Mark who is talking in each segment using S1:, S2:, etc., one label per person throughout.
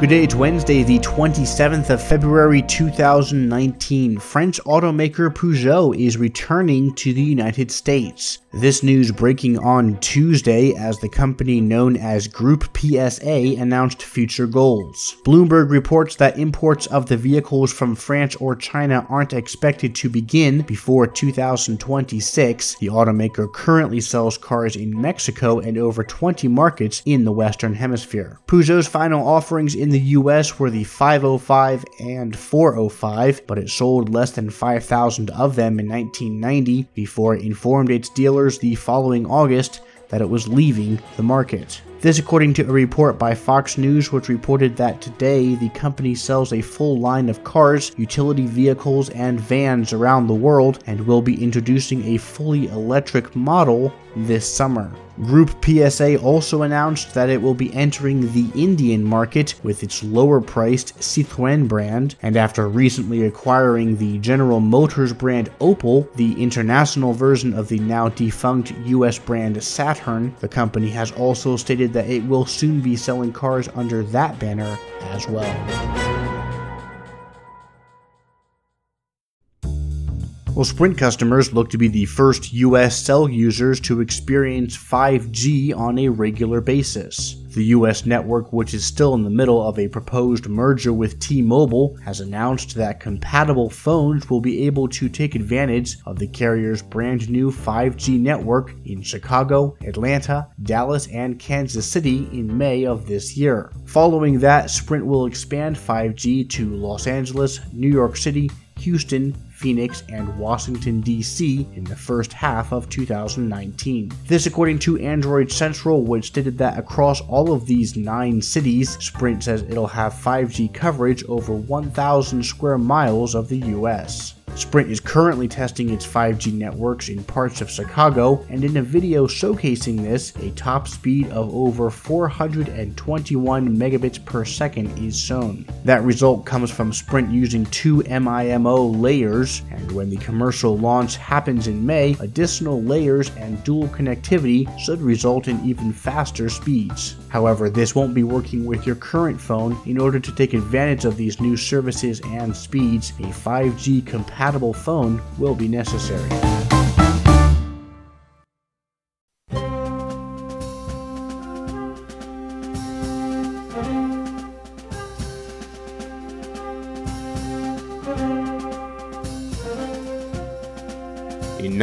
S1: Good day, it's Wednesday, the 27th of February 2019. French automaker Peugeot is returning to the United States. This news breaking on Tuesday as the company known as Groupe PSA announced future goals. Bloomberg reports that imports of the vehicles from France or China aren't expected to begin before 2026. The automaker currently sells cars in Mexico and over 20 markets in the Western Hemisphere. Peugeot's final offerings in the US were the 505 and 405, but it sold less than 5,000 of them in 1990 before it informed its dealers the following August that it was leaving the market. This, according to a report by Fox News, which reported that today the company sells a full line of cars, utility vehicles, and vans around the world and will be introducing a fully electric model this summer. Groupe PSA also announced that it will be entering the Indian market with its lower priced Citroën brand, and after recently acquiring the General Motors brand Opel, the international version of the now defunct US brand Saturn, the company has also stated that it will soon be selling cars under that banner as well. Well, Sprint customers look to be the first US cell users to experience 5G on a regular basis. The US network, which is still in the middle of a proposed merger with T Mobile, has announced that compatible phones will be able to take advantage of the carrier's brand new 5G network in Chicago, Atlanta, Dallas, and Kansas City in May of this year. Following that, Sprint will expand 5G to Los Angeles, New York City, Houston, Phoenix, and Washington, D.C. in the first half of 2019. This, according to Android Central, which stated that across all of these nine cities, Sprint says it'll have 5G coverage over 1,000 square miles of the U.S. Sprint is currently testing its 5G networks in parts of Chicago, and in a video showcasing this, a top speed of over 421 megabits per second is shown. That result comes from Sprint using two MIMO layers, and when the commercial launch happens in May, additional layers and dual connectivity should result in even faster speeds. However, this won't be working with your current phone. In order to take advantage of these new services and speeds, a 5G compatible phone will be necessary.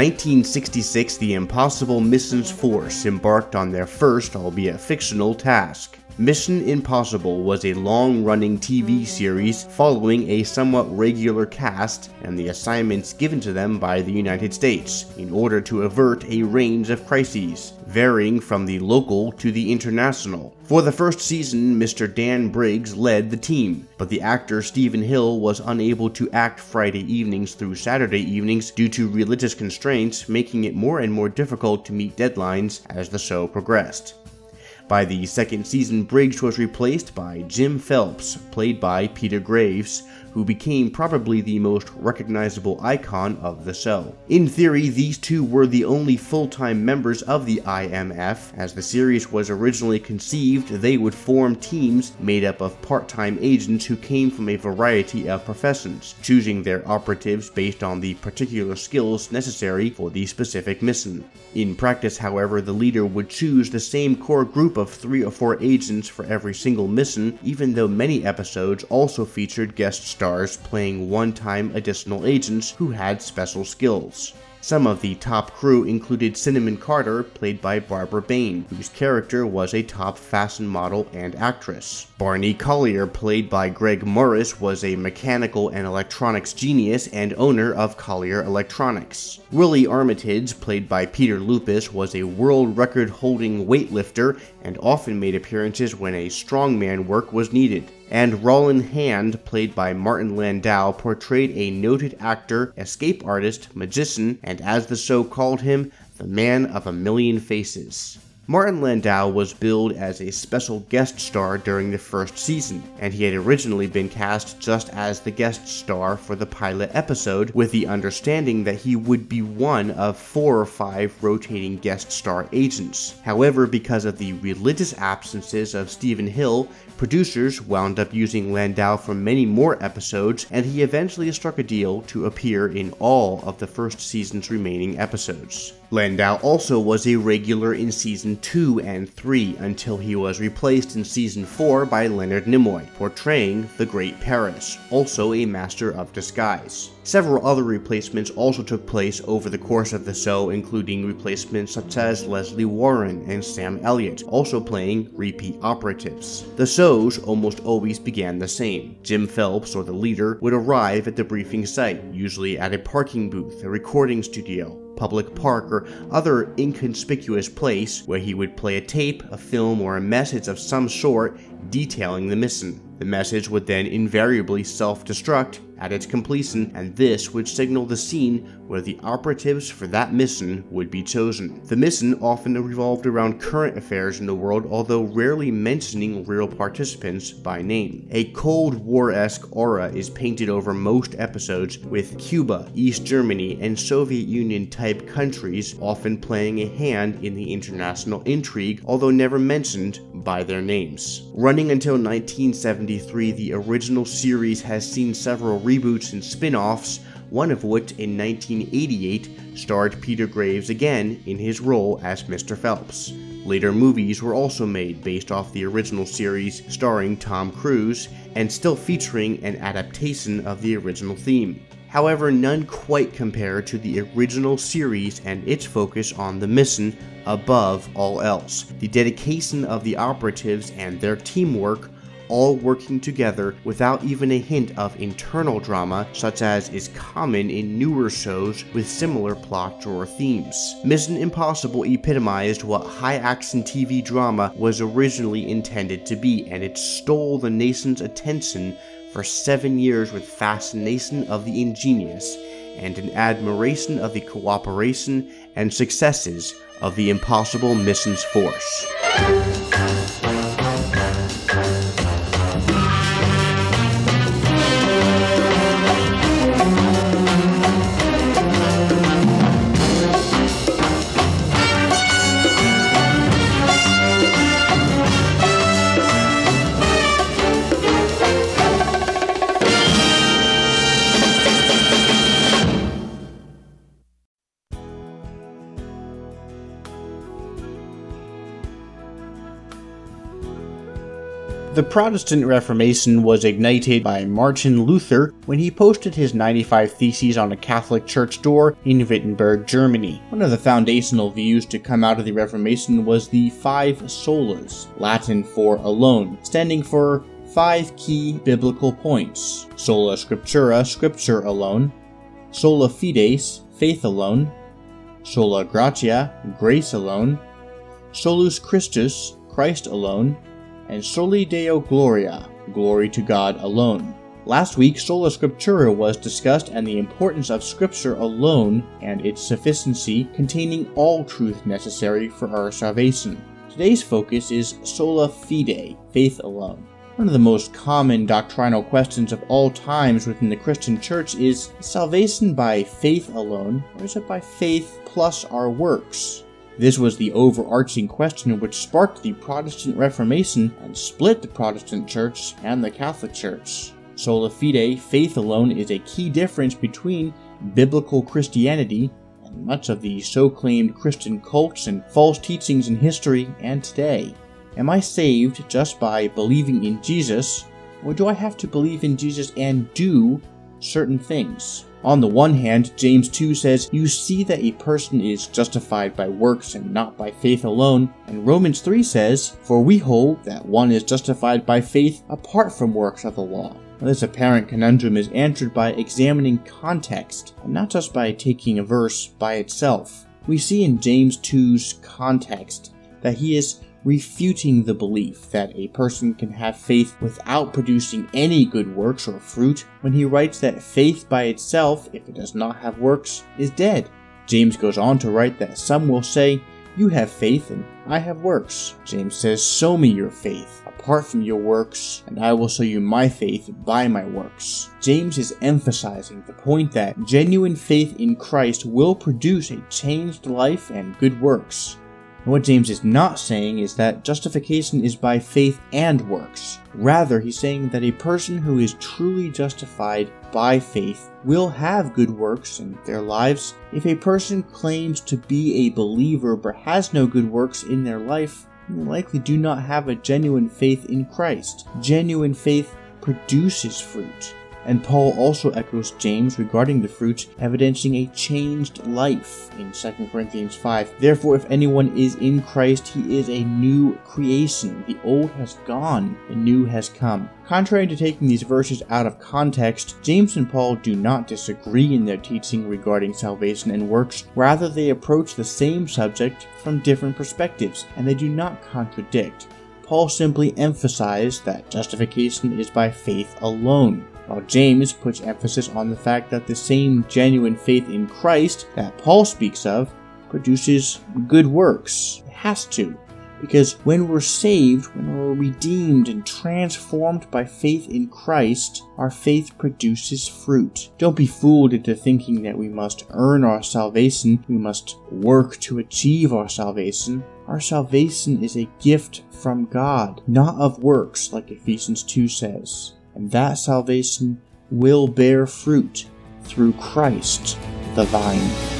S1: 1966, the Impossible Missions Force embarked on their first, albeit fictional, task. Mission Impossible was a long running TV series following a somewhat regular cast and the assignments given to them by the United States in order to avert a range of crises, varying from the local to the international. For the first season, Mr. Dan Briggs led the team, but the actor Stephen Hill was unable to act Friday evenings through Saturday evenings due to religious constraints, making it more and more difficult to meet deadlines as the show progressed. By the second season, Briggs was replaced by Jim Phelps, played by Peter Graves, who became probably the most recognizable icon of the show. In theory, these two were the only full-time members of the IMF. As the series was originally conceived, they would form teams made up of part-time agents who came from a variety of professions, choosing their operatives based on the particular skills necessary for the specific mission. In practice, however, the leader would choose the same core group of three or four agents for every single mission, even though many episodes also featured guest stars playing one-time additional agents who had special skills. Some of the top crew included Cinnamon Carter, played by Barbara Bain, whose character was a top fashion model and actress. Barney Collier, played by Greg Morris, was a mechanical and electronics genius and owner of Collier Electronics. Willy Armitage, played by Peter Lupus, was a world record holding weightlifter and often made appearances when a strongman work was needed and Rollin Hand, played by Martin Landau, portrayed a noted actor, escape artist, magician, and as the show called him, the man of a million faces. Martin Landau was billed as a special guest star during the first season, and he had originally been cast just as the guest star for the pilot episode, with the understanding that he would be one of four or five rotating guest star agents. However, because of the religious absences of Stephen Hill, producers wound up using Landau for many more episodes, and he eventually struck a deal to appear in all of the first season's remaining episodes. Landau also was a regular in season 2 and 3 until he was replaced in season 4 by Leonard Nimoy, portraying the Great Paris, also a master of disguise. Several other replacements also took place over the course of the show, including replacements such as Leslie Warren and Sam Elliott, also playing repeat operatives. The shows almost always began the same. Jim Phelps, or the leader, would arrive at the briefing site, usually at a parking booth, a recording studio, public park, or other inconspicuous place where he would play a tape, a film, or a message of some sort detailing the mission. The message would then invariably self destruct at its completion, and this would signal the scene where the operatives for that mission would be chosen. The mission often revolved around current affairs in the world, although rarely mentioning real participants by name. A Cold War esque aura is painted over most episodes, with Cuba, East Germany, and Soviet Union type countries often playing a hand in the international intrigue, although never mentioned by their names. Running until 1973, the original series has seen several reboots and spin offs, one of which in 1988 starred Peter Graves again in his role as Mr. Phelps. Later movies were also made based off the original series starring Tom Cruise and still featuring an adaptation of the original theme. However, none quite compare to the original series and its focus on the mission above all else. The dedication of the operatives and their teamwork all working together without even a hint of internal drama, such as is common in newer shows with similar plots or themes. Mission Impossible epitomized what high action TV drama was originally intended to be, and it stole the nation's attention for seven years with fascination of the ingenious and an admiration of the cooperation and successes of the Impossible Missions Force. The Protestant Reformation was ignited by Martin Luther when he posted his 95 Theses on a Catholic church door in Wittenberg, Germany. One of the foundational views to come out of the Reformation was the five solas, Latin for alone, standing for five key biblical points sola scriptura, scripture alone, sola fides, faith alone, sola gratia, grace alone, solus Christus, Christ alone, and Soli Deo Gloria, glory to God alone. Last week, Sola Scriptura was discussed and the importance of Scripture alone and its sufficiency containing all truth necessary for our salvation. Today's focus is Sola Fide, faith alone. One of the most common doctrinal questions of all times within the Christian church is salvation by faith alone, or is it by faith plus our works? This was the overarching question which sparked the Protestant Reformation and split the Protestant Church and the Catholic Church. Sola fide, faith alone, is a key difference between biblical Christianity and much of the so claimed Christian cults and false teachings in history and today. Am I saved just by believing in Jesus, or do I have to believe in Jesus and do certain things? On the one hand, James 2 says, You see that a person is justified by works and not by faith alone. And Romans 3 says, For we hold that one is justified by faith apart from works of the law. This apparent conundrum is answered by examining context, and not just by taking a verse by itself. We see in James 2's context that he is refuting the belief that a person can have faith without producing any good works or fruit when he writes that faith by itself, if it does not have works, is dead. James goes on to write that some will say, You have faith and I have works. James says, Show me your faith apart from your works, and I will show you my faith by my works. James is emphasizing the point that genuine faith in Christ will produce a changed life and good works. What James is not saying is that justification is by faith and works. Rather, he's saying that a person who is truly justified by faith will have good works in their lives. If a person claims to be a believer but has no good works in their life, they likely do not have a genuine faith in Christ. Genuine faith produces fruit. And Paul also echoes James regarding the fruit, evidencing a changed life in 2 Corinthians 5. Therefore, if anyone is in Christ, he is a new creation. The old has gone, the new has come. Contrary to taking these verses out of context, James and Paul do not disagree in their teaching regarding salvation and works. Rather, they approach the same subject from different perspectives, and they do not contradict. Paul simply emphasized that justification is by faith alone while James puts emphasis on the fact that the same genuine faith in Christ that Paul speaks of produces good works. It has to. Because when we're saved, when we're redeemed and transformed by faith in Christ, our faith produces fruit. Don't be fooled into thinking that we must earn our salvation, we must work to achieve our salvation. Our salvation is a gift from God, not of works, like Ephesians 2 says and that salvation will bear fruit through Christ the vine.